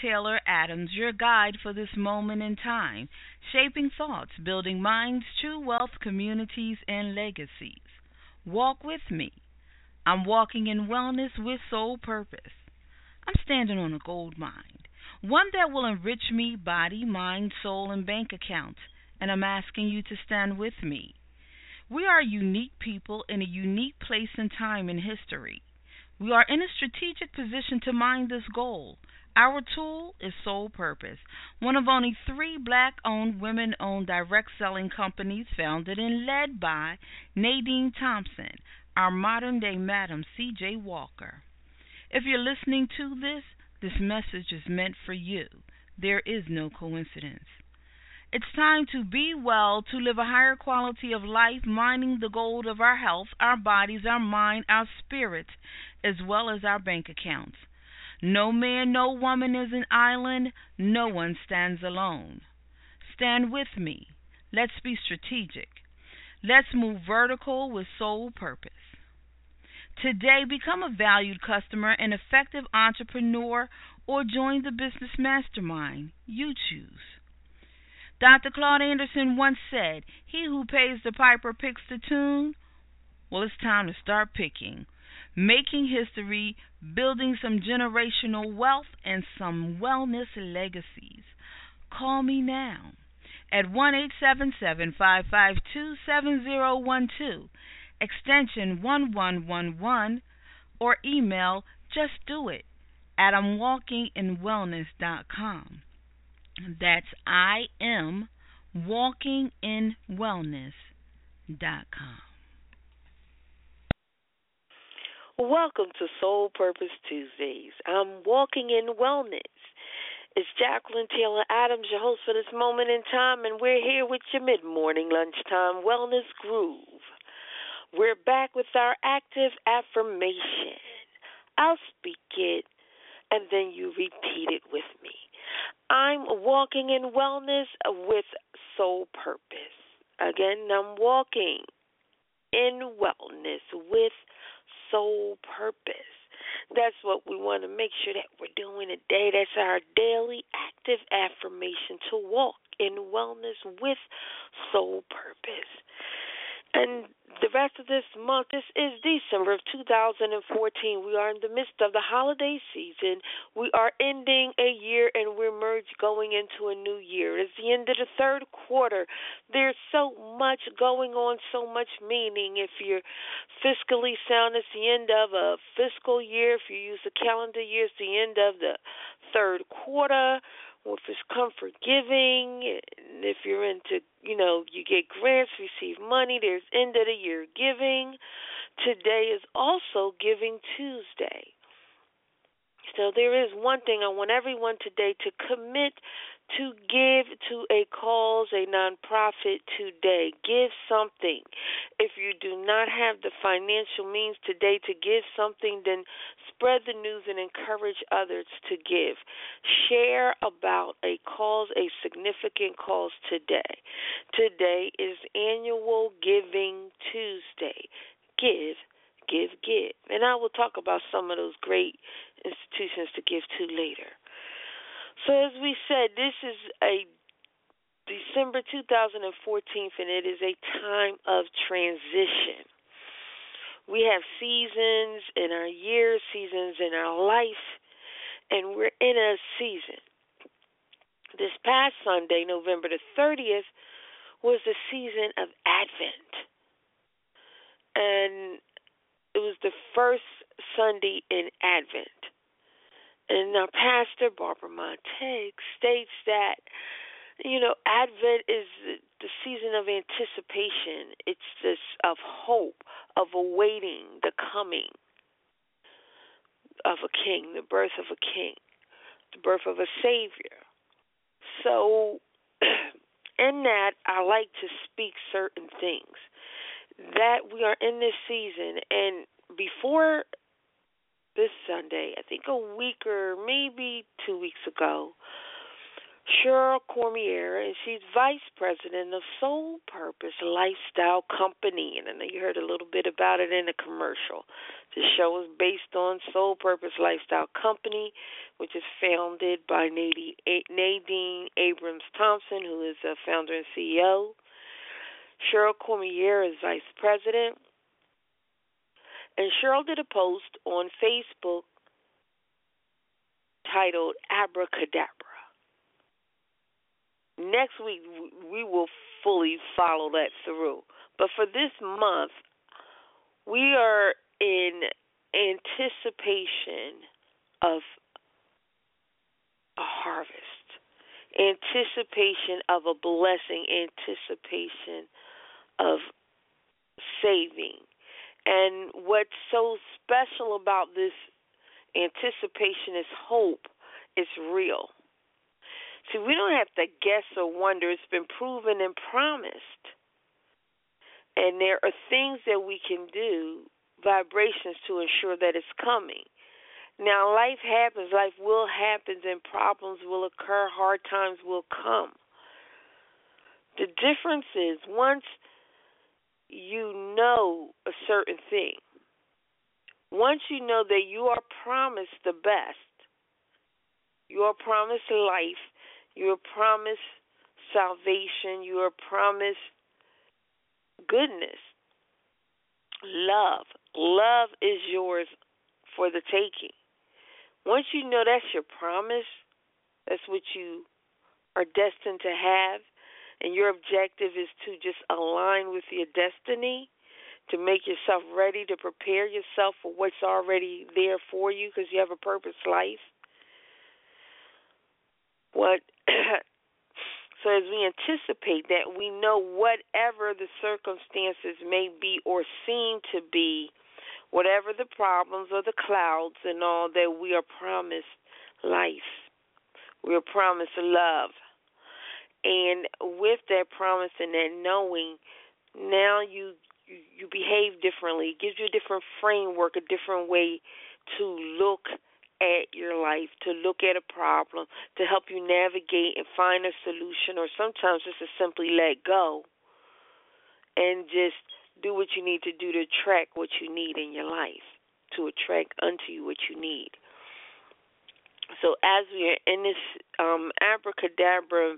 Taylor Adams, your guide for this moment in time, shaping thoughts, building minds, true wealth, communities, and legacies. Walk with me. I'm walking in wellness with soul purpose. I'm standing on a gold mine, one that will enrich me, body, mind, soul, and bank account, and I'm asking you to stand with me. We are unique people in a unique place and time in history. We are in a strategic position to mine this goal. Our tool is Soul Purpose, one of only three black owned, women owned direct selling companies founded and led by Nadine Thompson, our modern day Madam C.J. Walker. If you're listening to this, this message is meant for you. There is no coincidence. It's time to be well, to live a higher quality of life, mining the gold of our health, our bodies, our mind, our spirit, as well as our bank accounts. No man, no woman is an island. No one stands alone. Stand with me. Let's be strategic. Let's move vertical with soul purpose. Today, become a valued customer, an effective entrepreneur, or join the business mastermind. You choose. Dr. Claude Anderson once said, He who pays the piper picks the tune. Well, it's time to start picking, making history, building some generational wealth, and some wellness legacies. Call me now at 1 877 552 7012, extension 1111, or email just do it at I'mWalkingInWellness.com. That's I am walking in walkinginwellness.com. Welcome to Soul Purpose Tuesdays. I'm walking in wellness. It's Jacqueline Taylor Adams, your host for this moment in time, and we're here with your mid morning lunchtime wellness groove. We're back with our active affirmation. I'll speak it, and then you repeat it with me. I'm walking in wellness with soul purpose. Again, I'm walking in wellness with soul purpose. That's what we want to make sure that we're doing today. That's our daily active affirmation to walk in wellness with soul purpose. And the rest of this month, this is December of 2014. We are in the midst of the holiday season. We are ending a year and we're merged going into a new year. It's the end of the third quarter. There's so much going on, so much meaning. If you're fiscally sound, it's the end of a fiscal year. If you use the calendar year, it's the end of the third quarter if it's comfort giving, and if you're into, you know, you get grants, receive money, there's end of the year giving. Today is also Giving Tuesday. So there is one thing I want everyone today to commit to give to a cause, a nonprofit today. Give something. If you do not have the financial means today to give something, then spread the news and encourage others to give. Share about a cause, a significant cause today. Today is Annual Giving Tuesday. Give, give, give. And I will talk about some of those great institutions to give to later. So, as we said, this is a December 2014, and it is a time of transition. We have seasons in our year, seasons in our life, and we're in a season. This past Sunday, November the 30th, was the season of Advent. And it was the first Sunday in Advent. And now, Pastor Barbara Montague states that, you know, Advent is the season of anticipation. It's this of hope, of awaiting the coming of a king, the birth of a king, the birth of a savior. So, in that, I like to speak certain things that we are in this season, and before this Sunday, I think a week or maybe two weeks ago, Cheryl Cormier, and she's vice president of Soul Purpose Lifestyle Company. And I know you heard a little bit about it in the commercial. The show is based on Soul Purpose Lifestyle Company, which is founded by Nadine Abrams Thompson, who is a founder and CEO. Cheryl Cormier is vice president. And Cheryl did a post on Facebook titled Abracadabra. Next week, we will fully follow that through. But for this month, we are in anticipation of a harvest, anticipation of a blessing, anticipation of saving. And what's so special about this anticipation is hope. It's real. See, we don't have to guess or wonder. It's been proven and promised. And there are things that we can do, vibrations to ensure that it's coming. Now, life happens, life will happen, and problems will occur, hard times will come. The difference is once you know a certain thing, once you know that you are promised the best, you are promised life, you are promised salvation. You are promised goodness, love. Love is yours for the taking. Once you know that's your promise, that's what you are destined to have, and your objective is to just align with your destiny, to make yourself ready, to prepare yourself for what's already there for you because you have a purpose life. What so as we anticipate that we know whatever the circumstances may be or seem to be, whatever the problems or the clouds and all that we are promised life. We are promised love. And with that promise and that knowing, now you you, behave differently. It gives you a different framework, a different way to look at your life, to look at a problem, to help you navigate and find a solution, or sometimes just to simply let go and just do what you need to do to attract what you need in your life, to attract unto you what you need. So as we are in this um, abracadabra,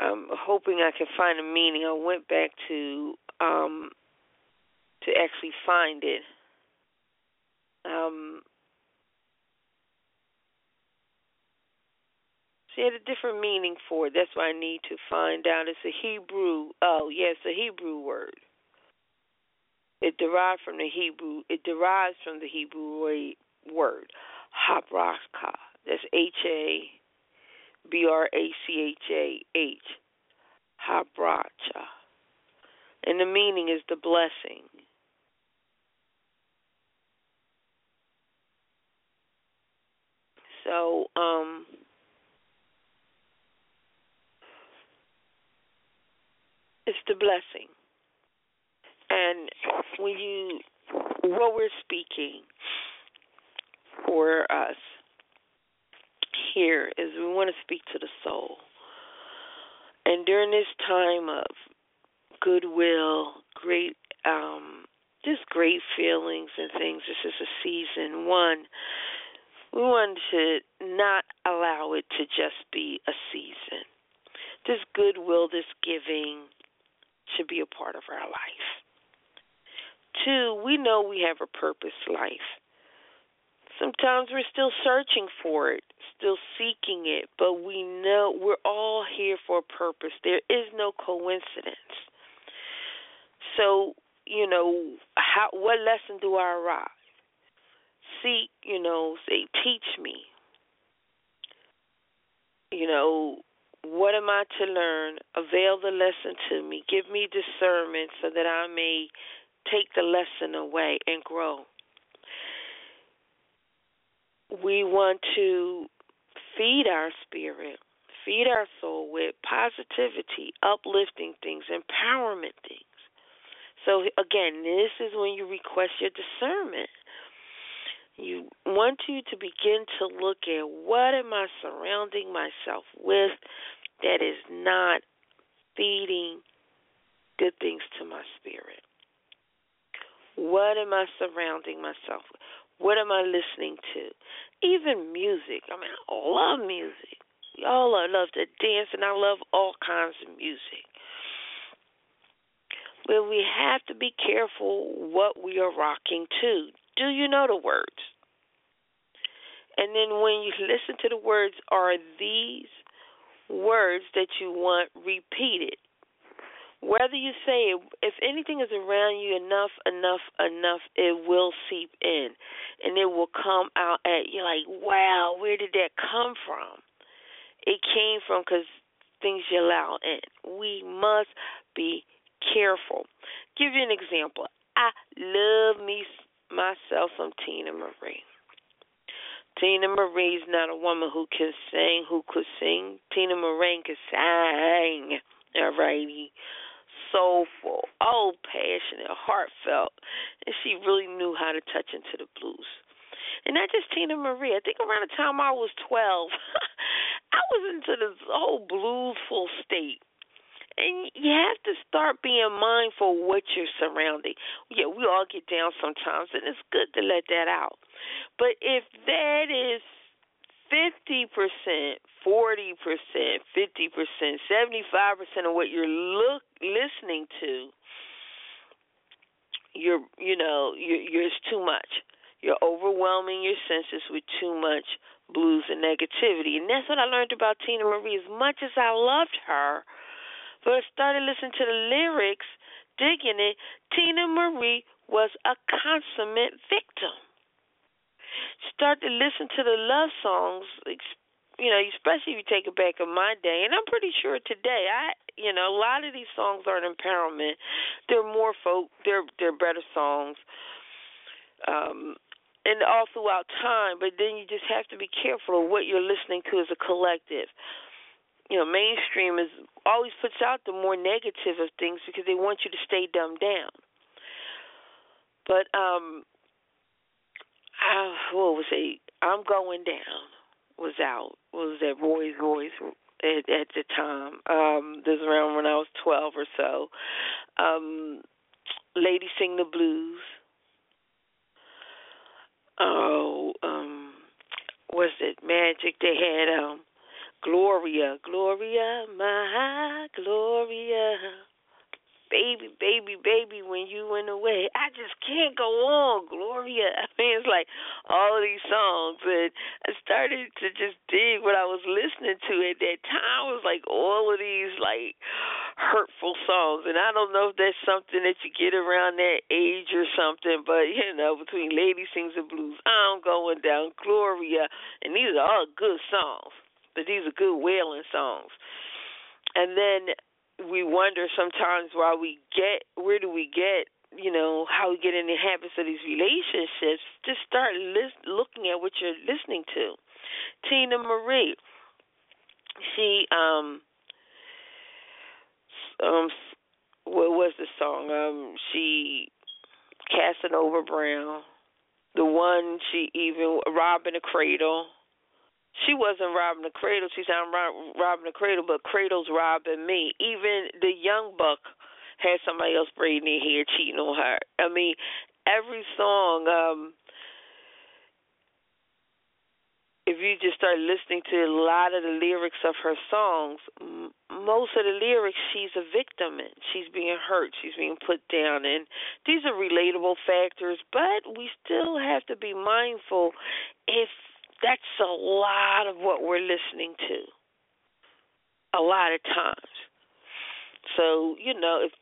I'm hoping I can find a meaning. I went back to um, to actually find it um, she had a different meaning for it. That's why I need to find out. It's a Hebrew. Oh, yes, yeah, a Hebrew word. It derived from the Hebrew. It derives from the Hebrew word habracha. That's H A B R A C H A H. Habracha. And the meaning is the blessing. So, um, it's the blessing. And when you, what we're speaking for us here is we want to speak to the soul. And during this time of goodwill, great, um, just great feelings and things, this is a season. One, we want to not allow it to just be a season. This goodwill, this giving should be a part of our life. Two, we know we have a purpose life. Sometimes we're still searching for it, still seeking it, but we know we're all here for a purpose. There is no coincidence. So, you know, how what lesson do I arrive? seek, you know, say, teach me. You know, what am I to learn? Avail the lesson to me. Give me discernment so that I may take the lesson away and grow. We want to feed our spirit, feed our soul with positivity, uplifting things, empowerment things. So, again, this is when you request your discernment You want you to begin to look at what am I surrounding myself with that is not feeding good things to my spirit. What am I surrounding myself with? What am I listening to? Even music. I mean, I love music. Y'all I love to dance, and I love all kinds of music. But we have to be careful what we are rocking to. Do you know the words? And then when you listen to the words, are these words that you want repeated? Whether you say it, if anything is around you enough, enough, enough, it will seep in and it will come out at you like, wow, where did that come from? It came from because things you allow in. We must be careful. Give you an example. I love me myself some Teena Marie. Teena Marie's not a woman who can sing, who could sing. Teena Marie can sing. Alrighty. Soulful, oh passionate, heartfelt. And she really knew how to touch into the blues. And not just Teena Marie. I think around the time I was twelve, I was into this whole bluesful state. And you have to start being mindful what you're surrounding. Yeah, we all get down sometimes, and it's good to let that out. But if that is 50%, 40%, 50%, 75% of what you're look listening to, you're you know, you're, you're it's too much. You're overwhelming your senses with too much blues and negativity. And that's what I learned about Teena Marie. As much as I loved her, but I started listening to the lyrics, digging it, Teena Marie was a consummate victim. Start to listen to the love songs, you know, especially if you take it back in my day, and I'm pretty sure today, I, you know, a lot of these songs aren't empowerment. They're more folk. They're they're better songs. Um, and all throughout time, but then you just have to be careful of what you're listening to as a collective you know, mainstream is always puts out the more negative of things because they want you to stay dumbed down. But um, I, what was it? I'm going down was out. Was that Rose Royce at, at the time? Um, this around when I was 12 or so. Um, Lady Sing the Blues. Oh, um, was it Magic? They had um Gloria, Gloria, my Gloria. Baby, baby, baby, when you went away, I just can't go on, Gloria. I mean, it's like all of these songs, and I started to just dig what I was listening to at that time. It was like all of these like hurtful songs, and I don't know if that's something that you get around that age or something, but you know, between Lady Sings the Blues, I'm going down, Gloria, and these are all good songs but these are good wailing songs. And then we wonder sometimes why we get where do we get you know how we get in the habits of these relationships. Just start list, looking at what you're listening to. Teena marie she um um what was the song? Um she casanova brown. The one she even robbing a cradle she wasn't robbing the cradle. She said, I'm robbing the cradle, but cradle's robbing me. Even the young buck had somebody else braiding their hair, cheating on her. I mean, every song, um, if you just start listening to a lot of the lyrics of her songs, m- most of the lyrics she's a victim in. She's being hurt, she's being put down, and these are relatable factors. But we still have to be mindful if that's a lot of what we're listening to. A lot of times. So, you know, if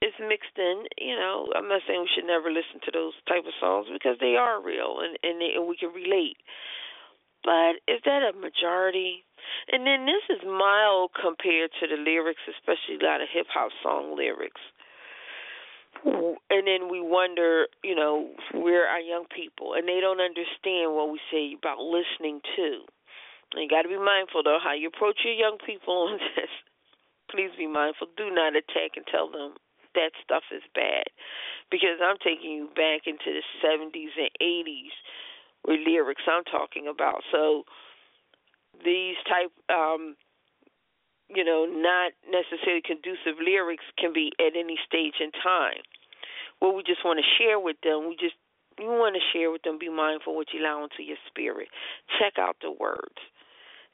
it's mixed in, you know, I'm not saying we should never listen to those type of songs because they are real and and, they, and we can relate. But is that a majority? And then this is mild compared to the lyrics, especially a lot of hip hop song lyrics and then we wonder, you know, where are young people, and they don't understand what we say about listening to. And you got to be mindful though how you approach your young people on this. Please be mindful. Do not attack and tell them that stuff is bad, because I'm taking you back into the 70s and 80s with lyrics I'm talking about. So these type um you know, not necessarily conducive lyrics can be at any stage in time. What we just want to share with them, we just you want to share with them, be mindful what you allow into your spirit. Check out the words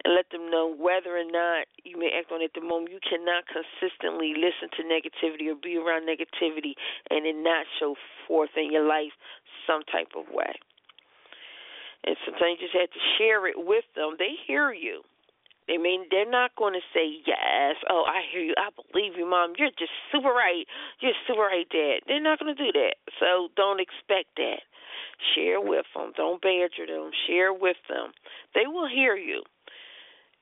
and let them know whether or not you may act on it at the moment. You cannot consistently listen to negativity or be around negativity and it not show forth in your life some type of way. And sometimes you just have to share it with them. They hear you. They mean they're not going to say yes. Oh, I hear you. I believe you, mom. You're just super right. You're super right, dad. They're not going to do that. So don't expect that. Share with them. Don't badger them. Share with them. They will hear you,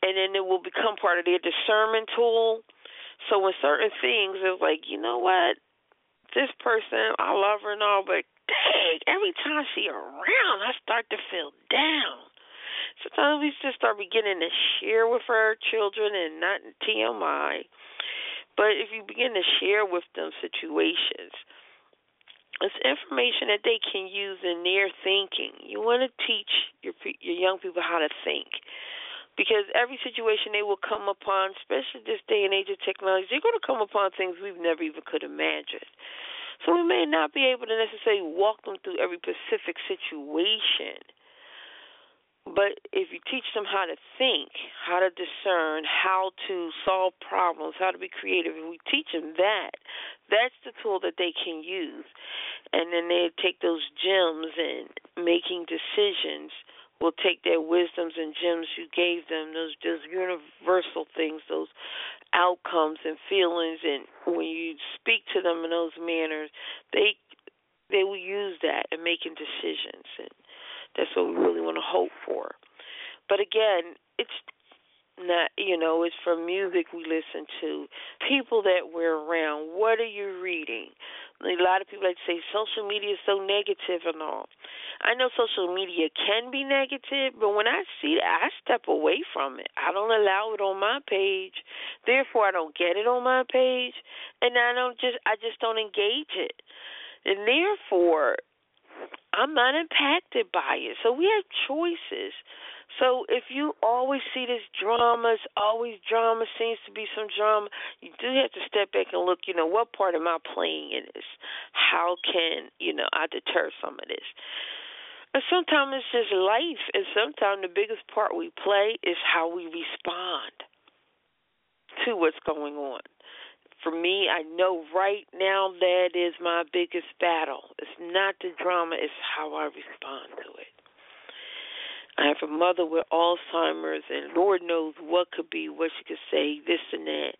and then it will become part of their discernment tool. So when certain things, it's like, you know what, this person, I love her and all, but dang, every time she around, I start to feel down. Sometimes we just start beginning to share with our children and not TMI. But if you begin to share with them situations, it's information that they can use in their thinking. You want to teach your your young people how to think, because every situation they will come upon, especially this day and age of technology, they're going to come upon things we've never even could imagine. So we may not be able to necessarily walk them through every specific situation. But if you teach them how to think, how to discern, how to solve problems, how to be creative, if we teach them that, that's the tool that they can use. And then they take those gems and making decisions will take their wisdoms and gems you gave them, those those universal things, those outcomes and feelings and when you speak to them in those manners, they they will use that in making decisions and that's what we really want to hope for. But again, it's not you know it's from music we listen to. People that we're around what are you reading? A lot of people like to say social media is so negative and all. I know social media can be negative but when i see it i step away from it. I don't allow it on my page. Therefore i don't get it on my page and i don't just i just don't engage it. And therefore I'm not impacted by it. So we have choices. So if you always see this drama, it's always drama, seems to be some drama, you do have to step back and look, you know, what part am I playing in this? How can, you know, I deter some of this? And sometimes it's just life, and sometimes the biggest part we play is how we respond to what's going on for me, I know right now that is my biggest battle. It's not the drama, it's how I respond to it. I have a mother with Alzheimer's, and Lord knows what could be, what she could say, this and that.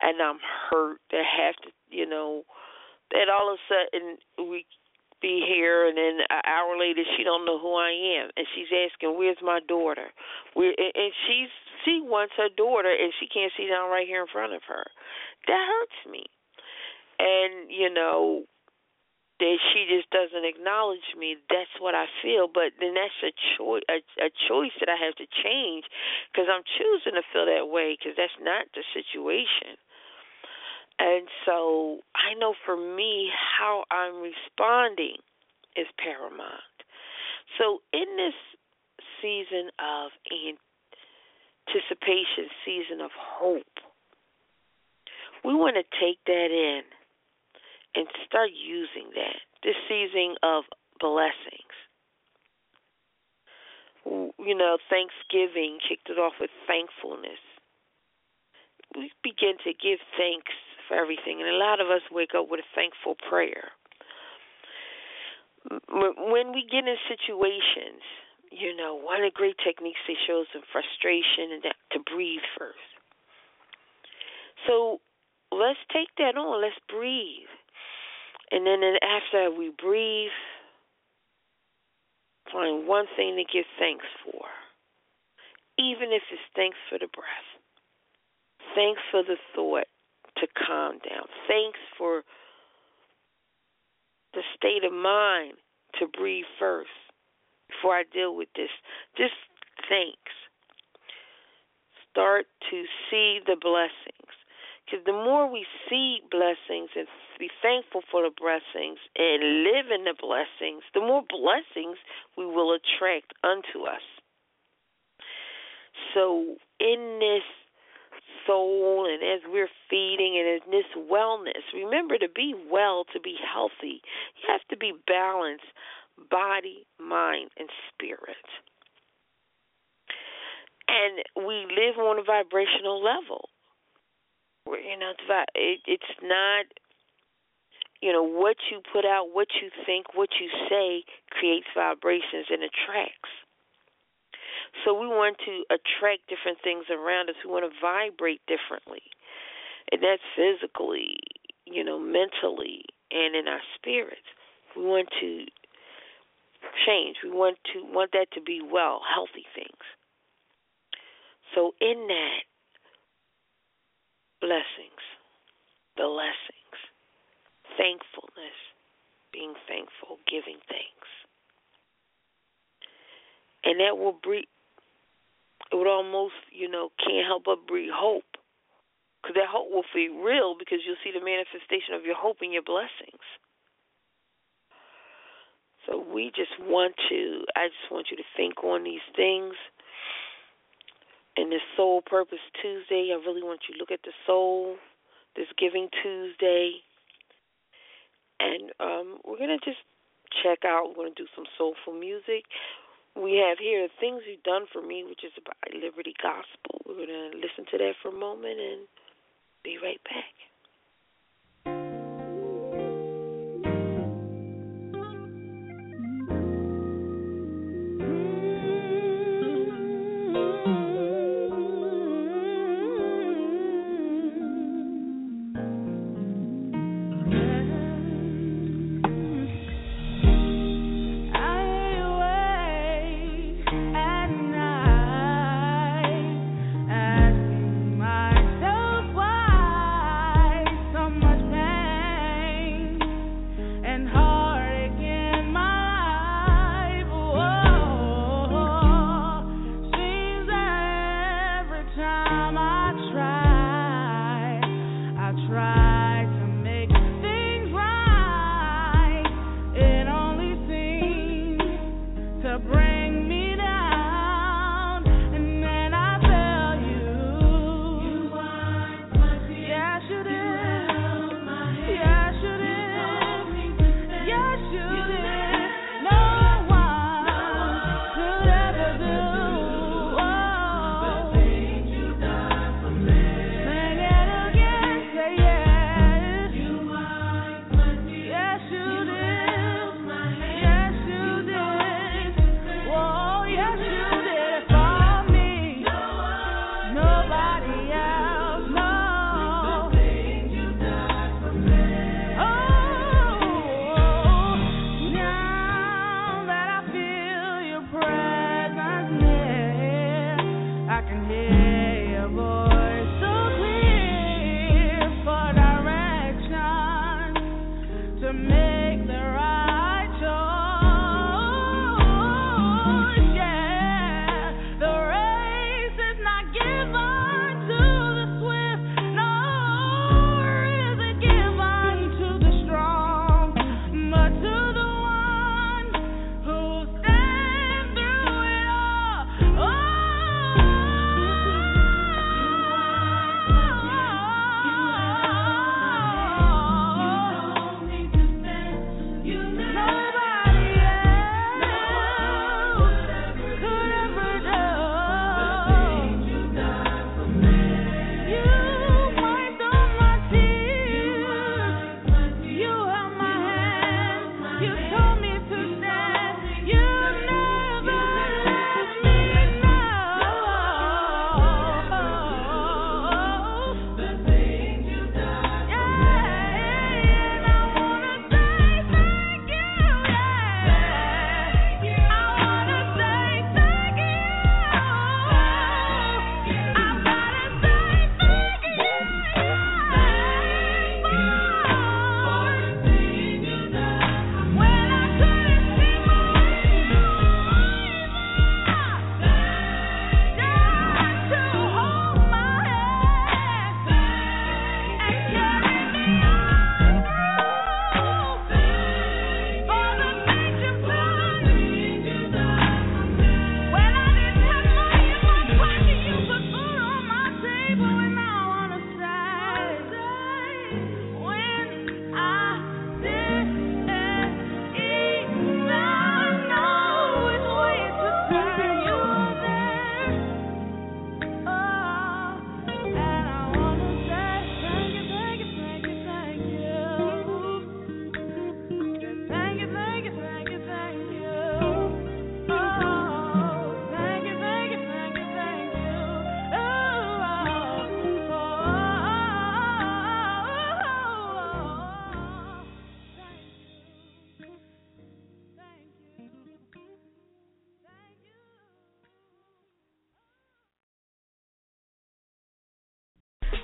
And I'm hurt to have to, you know, that all of a sudden we be here, and then an hour later she don't know who I am, and she's asking, "Where's my daughter?" Where and she's she wants her daughter, and she can't see down right here in front of her. That hurts me, and you know that she just doesn't acknowledge me. That's what I feel, but then that's a choice, a, a choice that I have to change because I'm choosing to feel that way because that's not the situation. And so I know for me, how I'm responding is paramount. So in this season of anticipation, season of hope, we want to take that in and start using that. This season of blessings. You know, Thanksgiving kicked it off with thankfulness. We begin to give thanks for everything. And a lot of us wake up with a thankful prayer. When we get in situations, you know, one of the great techniques they show is in frustration and that, to breathe first. So let's take that on. Let's breathe. And then after we breathe, find one thing to give thanks for. Even if it's thanks for the breath. Thanks for the thought to calm down. Thanks for the state of mind to breathe first before I deal with this. Just thanks. Start to see the blessings. Because the more we see blessings and be thankful for the blessings and live in the blessings, the more blessings we will attract unto us. So, in this soul and as we're feeding and in this wellness, remember to be well, to be healthy, you have to be balanced body, mind, and spirit. And we live on a vibrational level. Where, you know, it, it's not, you know, what you put out, what you think, what you say creates vibrations and attracts. So we want to attract different things around us. We want to vibrate differently. And that's physically, you know, mentally, and in our spirits. We want to change. We want to want that to be well, healthy things. So in that blessings, the blessings, thankfulness, being thankful, giving thanks. And that will breed it would almost, you know, can't help but breed hope. Because that hope will be real because you'll see the manifestation of your hope and your blessings. So we just want to, I just want you to think on these things. And this Soul Purpose Tuesday, I really want you to look at the soul, this Giving Tuesday. And um, we're going to just check out, we're going to do some soulful music we have here Things You've Done for Me, which is by Liberty Gospel. We're going to listen to that for a moment and be right back.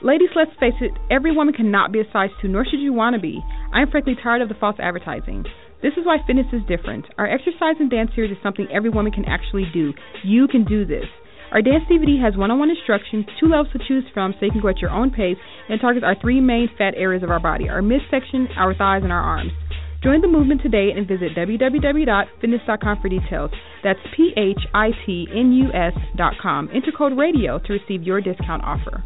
Ladies, let's face it, every woman cannot be a size 2, nor should you want to be. I am frankly tired of the false advertising. This is why Phitnus is different. Our exercise and dance series is something every woman can actually do. You can do this. Our dance DVD has one on one instructions, two levels to choose from so you can go at your own pace, and targets our three main fat areas of our body our midsection, our thighs, and our arms. Join the movement today and visit www.phitnus.com for details. That's P H I T N U S.com. Enter code RADIO to receive your discount offer.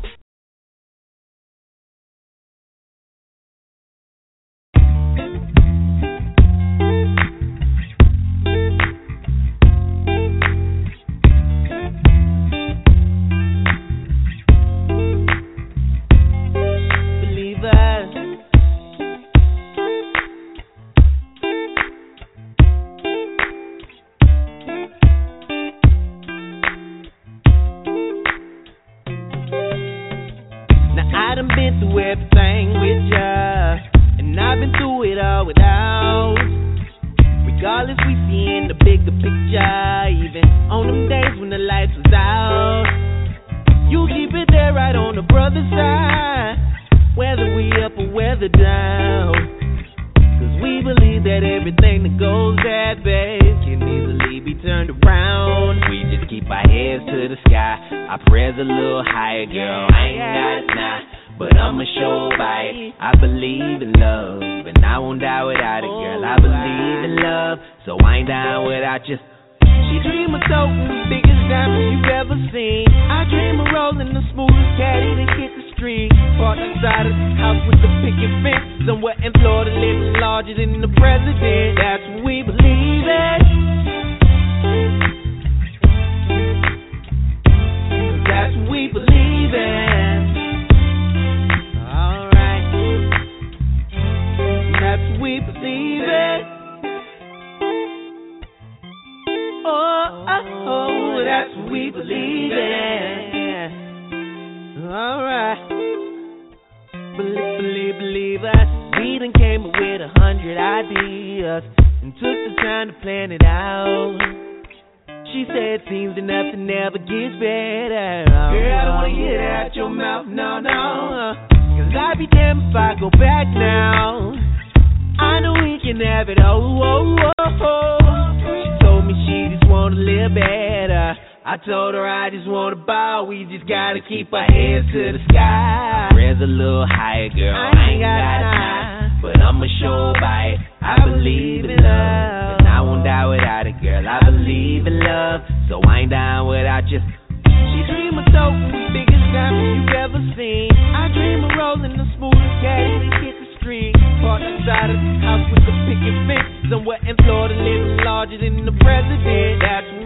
That's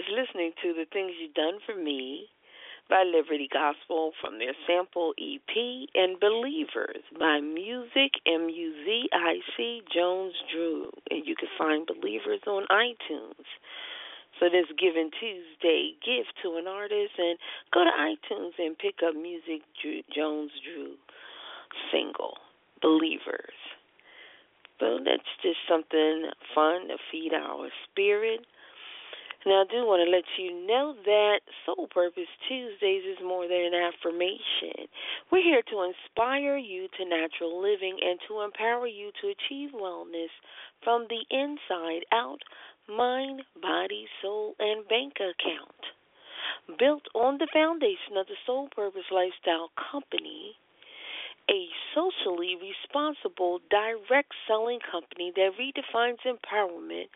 finished listening to The Things You've Done for Me by Liberty Gospel from their sample EP and Believers by Muzic M U Z I C Jones Drew. And you can find Believers on iTunes. So this Giving Tuesday gift to an artist and go to iTunes and pick up Music Drew, Jones Drew single Believers. So that's just something fun to feed our spirit. Now, I do want to let you know that Soul Purpose Tuesdays is more than an affirmation. We're here to inspire you to natural living and to empower you to achieve wellness from the inside out mind, body, soul, and bank account. built on the foundation of the Soul Purpose Lifestyle Company, a socially responsible direct selling company that redefines empowerment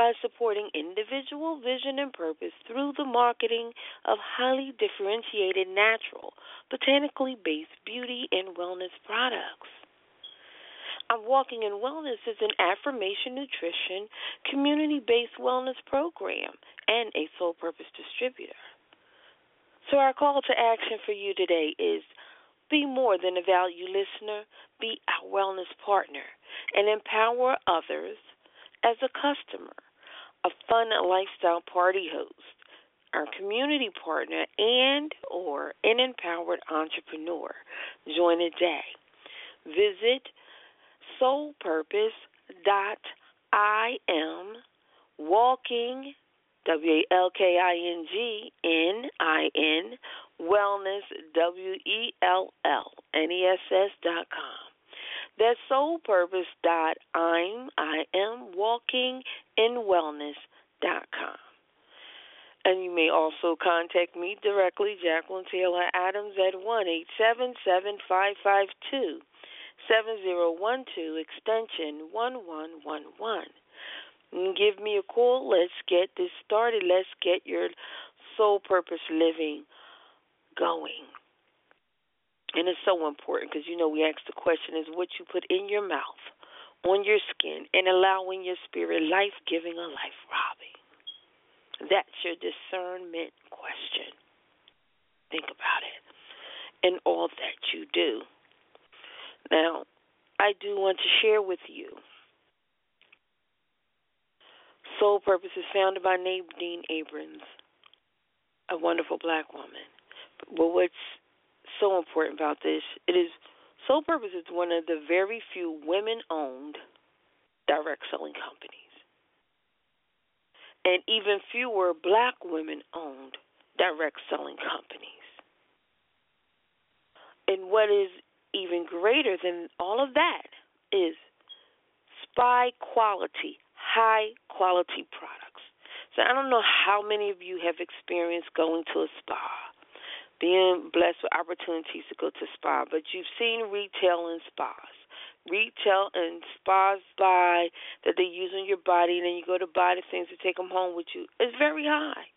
by supporting individual vision and purpose through the marketing of highly differentiated, natural, botanically based beauty and wellness products. I'm Walking in Wellness is an affirmation nutrition, community based wellness program, and a soul purpose distributor. So, our call to action for you today is be more than a value listener, be our wellness partner, and empower others as a customer, a fun lifestyle party host, our community partner, and or an empowered entrepreneur. Join today. Visit soulpurpose.im walking W A L K I N G N I N wellness W E L L N E S S dot com. That's soulpurpose dot I'm I am walking in wellness dot com. And you may also contact me directly, Jacqueline Taylor Adams at one eight seven seven five five two 7012 extension 1111. Give me a call. Let's get this started. Let's get your soul purpose living going. And it's so important because you know we ask the question is what you put in your mouth, on your skin, and allowing your spirit life giving or life robbing. That's your discernment question. Think about it. In all that you do. Now, I do want to share with you Soul Purpose is founded by Nadine Abrams, a wonderful black woman. But what's so important about this, it is Soul Purpose is one of the very few women owned direct selling companies. And even fewer black women owned direct selling companies. And what is even greater than all of that is spy quality, high quality products. So I don't know how many of you have experienced going to a spa, being blessed with opportunities to go to spa, but you've seen retail and spas. Retail and spas buy that they use on your body, and then you go to buy the things to take them home with you. It's very high.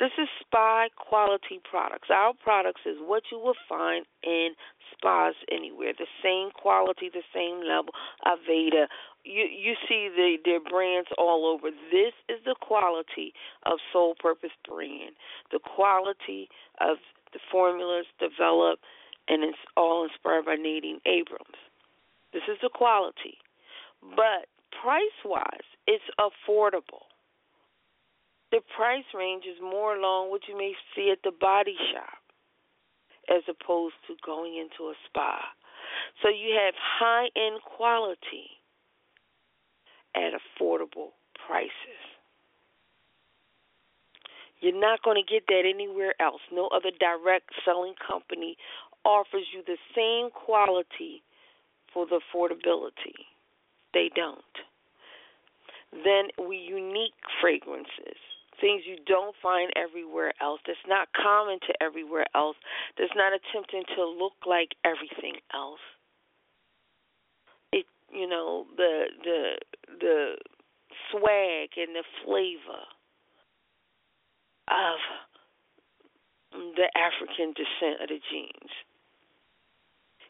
This is spa quality products. Our products is what you will find in spas anywhere. The same quality, the same level. Aveda. You you see the their brands all over. This is the quality of Soul Purpose brand. The quality of the formulas developed and it's all inspired by Nadine Abrams. This is the quality. But price wise, it's affordable the price range is more along what you may see at the body shop as opposed to going into a spa. So you have high end quality at affordable prices. You're not going to get that anywhere else. No other direct selling company offers you the same quality for the affordability. They don't. Then we unique fragrances things you don't find everywhere else, that's not common to everywhere else, that's not attempting to look like everything else. You know, the the the swag and the flavor of the African descent of the genes.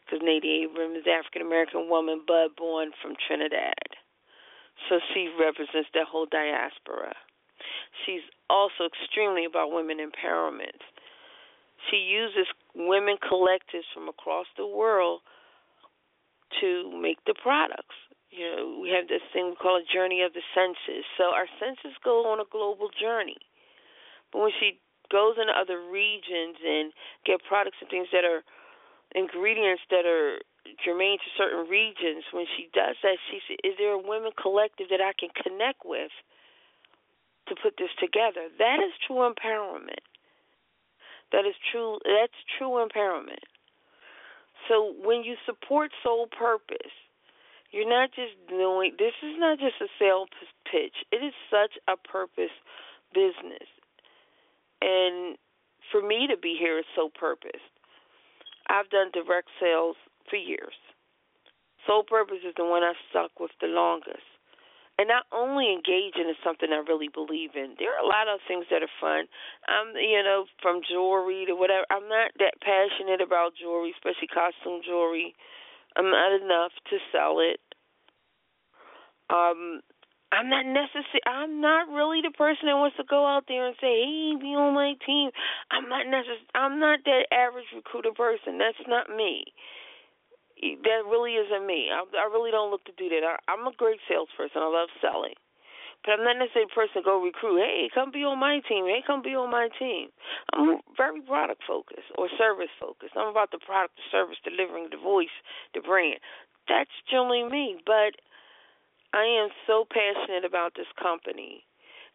Because Nadine Abrams is African American woman, but born from Trinidad. So she represents that whole diaspora. She's also extremely about women empowerment. She uses women collectives from across the world to make the products. You know, we have this thing we call a journey of the senses. So our senses go on a global journey. But when she goes into other regions and get products and things that are ingredients that are germane to certain regions, when she does that, she says, "Is there a women collective that I can connect with?" to put this together. That is true empowerment. That is true that's true empowerment. So when you support soul purpose, you're not just doing this is not just a sales pitch. It is such a purpose business. and for me to be here is so purposed. I've done direct sales for years. Soul purpose is the one I stuck with the longest. And not only engaging in something I really believe in. There are a lot of things that are fun. I'm, you know, from jewelry to whatever. I'm not that passionate about jewelry, especially costume jewelry. I'm not enough to sell it. Um, I'm not necessary. I'm not really the person that wants to go out there and say, "Hey, be on my team." I'm not necess- I'm not that average recruiter person. That's not me. That really isn't me. I, I really don't look to do that. I, I'm a great salesperson. I love selling, but I'm not necessarily a person to go recruit. Hey, come be on my team. Hey, come be on my team. I'm very product focused or service focused. I'm about the product, the service, delivering the voice, the brand. That's generally me, but I am so passionate about this company,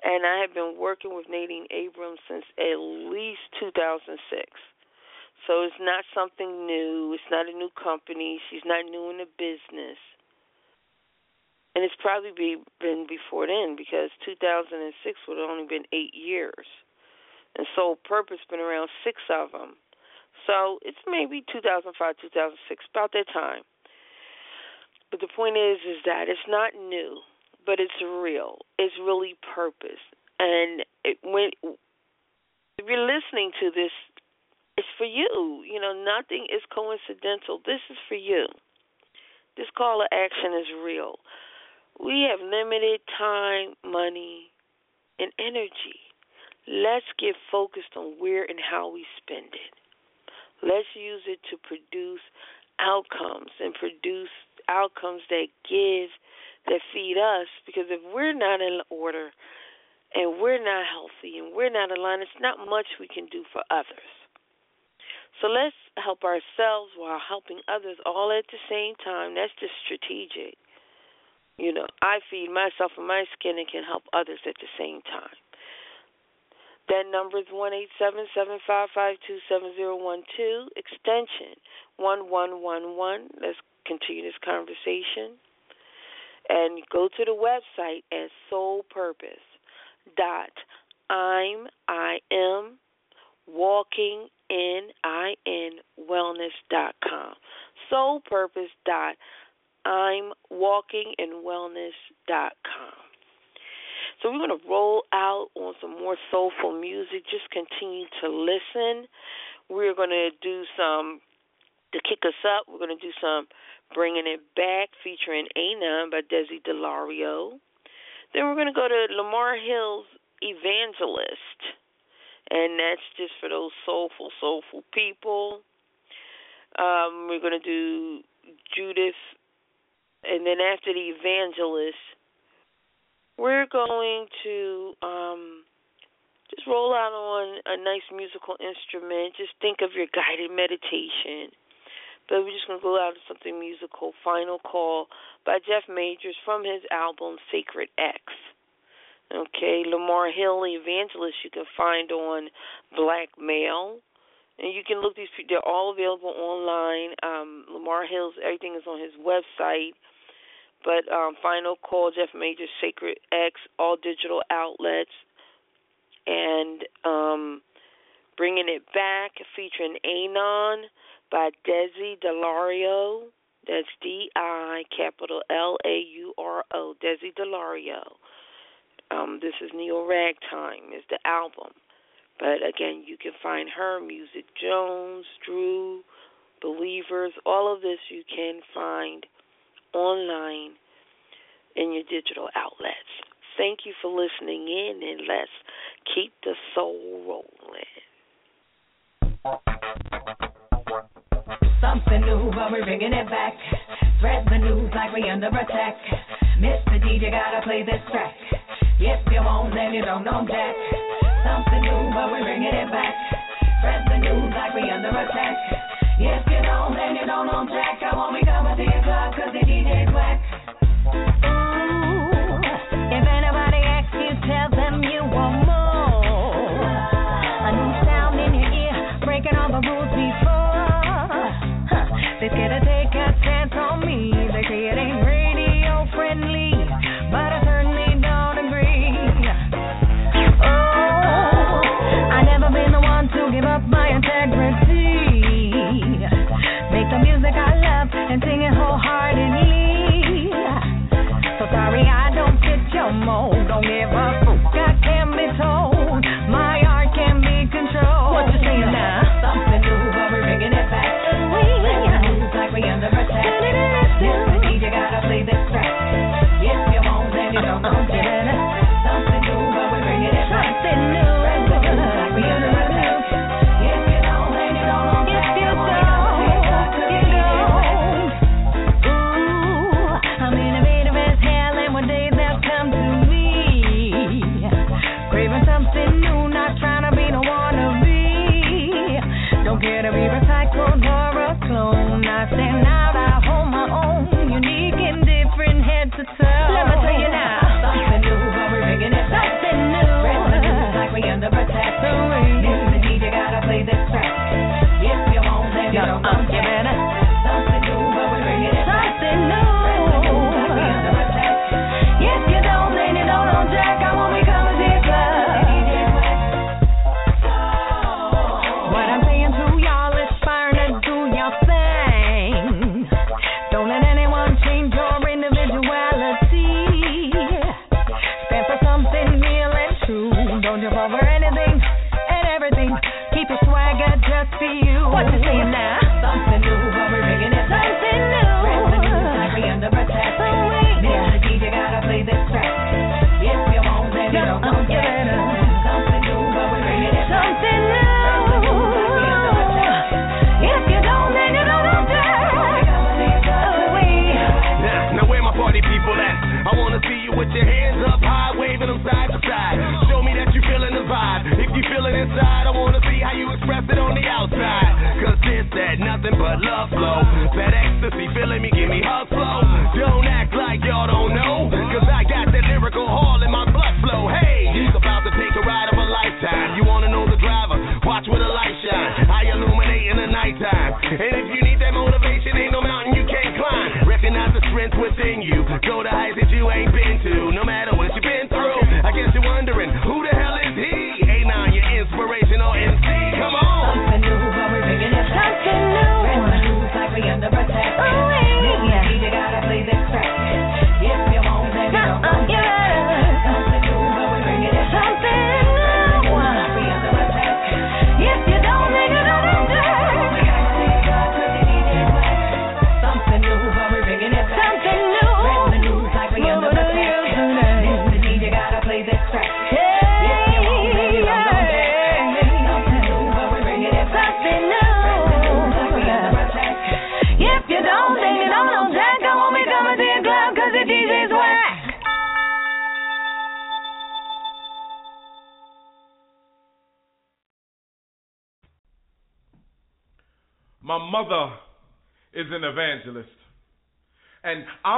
and I have been working with Nadine Abrams since at least 2006. So it's not something new. It's not a new company. She's not new in the business. And it's probably be, been before then because 2006 would have only been eight years. And Soul Purpose been around six of them. So it's maybe 2005, 2006, about that time. But the point is, is that it's not new, but it's real. It's really purpose. And it, when if you're listening to this, it's for you. You know, nothing is coincidental. This is for you. This call to action is real. We have limited time, money, and energy. Let's get focused on where and how we spend it. Let's use it to produce outcomes and produce outcomes that give, that feed us. Because if we're not in order and we're not healthy and we're not aligned, it's not much we can do for others. So let's help ourselves while helping others all at the same time. That's just strategic. You know, I feed myself and my skin and can help others at the same time. That number is one eight seven seven five five two seven zero one two extension one one one one. Let's continue this conversation. And go to the website at Soul Purpose dot I'm I am walking in I N wellness dot com. Soul Purpose dot I'm walking in. So we're going to roll out on some more soulful music. Just continue to listen. We're going to do some to kick us up. We're going to do some Bringing It Back featuring Anon by Desi DiLauro. Then we're going to go to Lamar Hill's Evangelist. And that's just for those soulful, soulful people. Um, we're going to do Judith. And then after the Evangelist, we're going to um, just roll out on a nice musical instrument. Just think of your guided meditation. But we're just going to go out to something musical. Final Call by Jeff Majors from his album Sacred X. Okay, Lamar Hill Evangelist you can find on Blackmail. And you can look these they're all available online. Um Lamar Hill's everything is on his website. But um Final Call Jeff Majors Sacred X all digital outlets and um Bringing It Back featuring Anon by Desi DiLauro. That's D I capital L A U R O. Desi DiLauro. Um, this is Neo Ragtime is the album. But again, you can find her music, Jones, Drew, Believers, all of this you can find online in your digital outlets. Thank you for listening in, and let's keep the soul rolling. Something new, but we're bringing it back. Spread the news like we under attack. Mr. DJ gotta play this track. If you won't, then you don't know Jack. Something new, but we're bringing it back. Spread the news like we under attack. If you don't, then you don't know Jack. I won't be coming to your club cause the DJ's whack. you know, feeling me, give me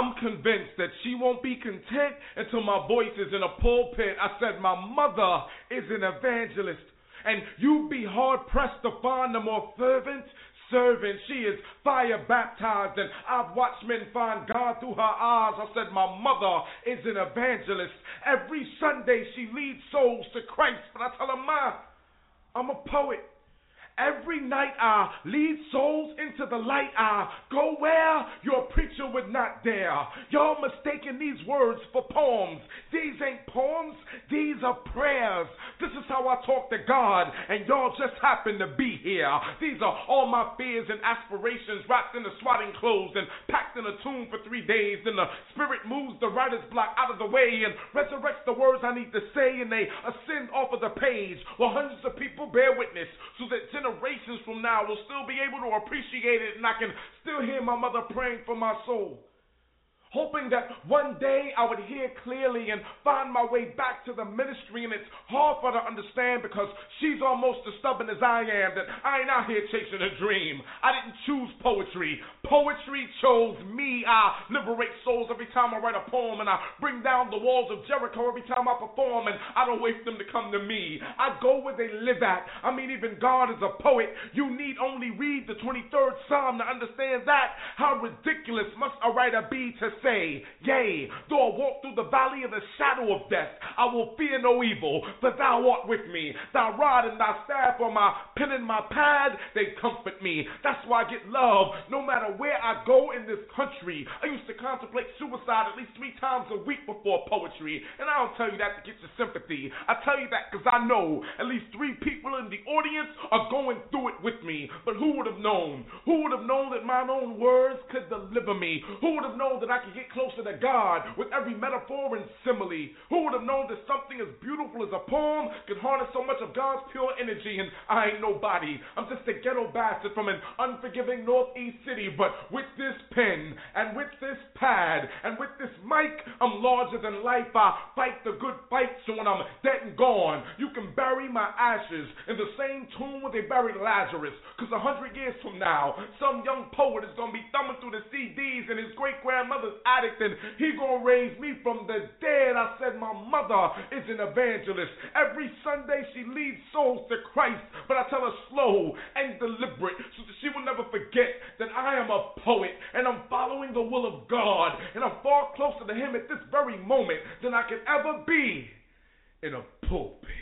I'm convinced that she won't be content until my voice is in a pulpit. I said, My mother is an evangelist. And you'd be hard pressed to find a more fervent servant. She is fire baptized, and I've watched men find God through her eyes. I said, My mother is an evangelist. Every Sunday she leads souls to Christ. But I tell her, Ma, I'm a poet. Every night I lead souls into the light. I go where your preacher would not dare. Y'all mistaking these words for poems. These ain't poems, these are prayers. This is how I talk to God, and y'all just happen to be here. These are all my fears and aspirations wrapped in the swatting clothes and packed in a tomb for three days. Then the spirit moves the writer's block out of the way and resurrects the words I need to say, and they ascend off of the page while hundreds of people bear witness so that generations from now will still be able to appreciate it, and I can still hear my mother praying for my soul. Hoping that one day I would hear clearly and find my way back to the ministry, and it's hard for her to understand because she's almost as stubborn as I am. That I ain't out here chasing a dream. I didn't choose poetry. Poetry chose me. I liberate souls every time I write a poem, and I bring down the walls of Jericho every time I perform, and I don't wait for them to come to me. I go where they live at. I mean, even God is a poet. You need only read the 23rd Psalm to understand that. How ridiculous must a writer be to say, Yea, though I walk through the valley of the shadow of death, I will fear no evil, for thou art with me. Thy rod and thy staff are my pen and my pad, they comfort me. That's why I get love no matter where I go in this country. I used to contemplate suicide at least three times a week before poetry, and I don't tell you that to get your sympathy. I tell you that because I know at least three people in the audience are going through it with me. But who would have known? Who would have known that my own words could deliver me? Who would have known that I could can get closer to God with every metaphor and simile. Who would have known that something as beautiful as a poem could harness so much of God's pure energy? And I ain't nobody. I'm just a ghetto bastard from an unforgiving northeast city. But with this pen and with this pad and with this mic, I'm larger than life. I fight the good fight so when I'm dead and gone, you can bury my ashes in the same tomb where they buried Lazarus. Cause a hundred years from now, some young poet is gonna be thumbing through the CDs in his great grandmother's and he gonna raise me from the dead. I said my mother is an evangelist. Every Sunday she leads souls to Christ, but I tell her slow and deliberate so that she will never forget that I am a poet and I'm following the will of God and I'm far closer to him at this very moment than I could ever be in a pulpit.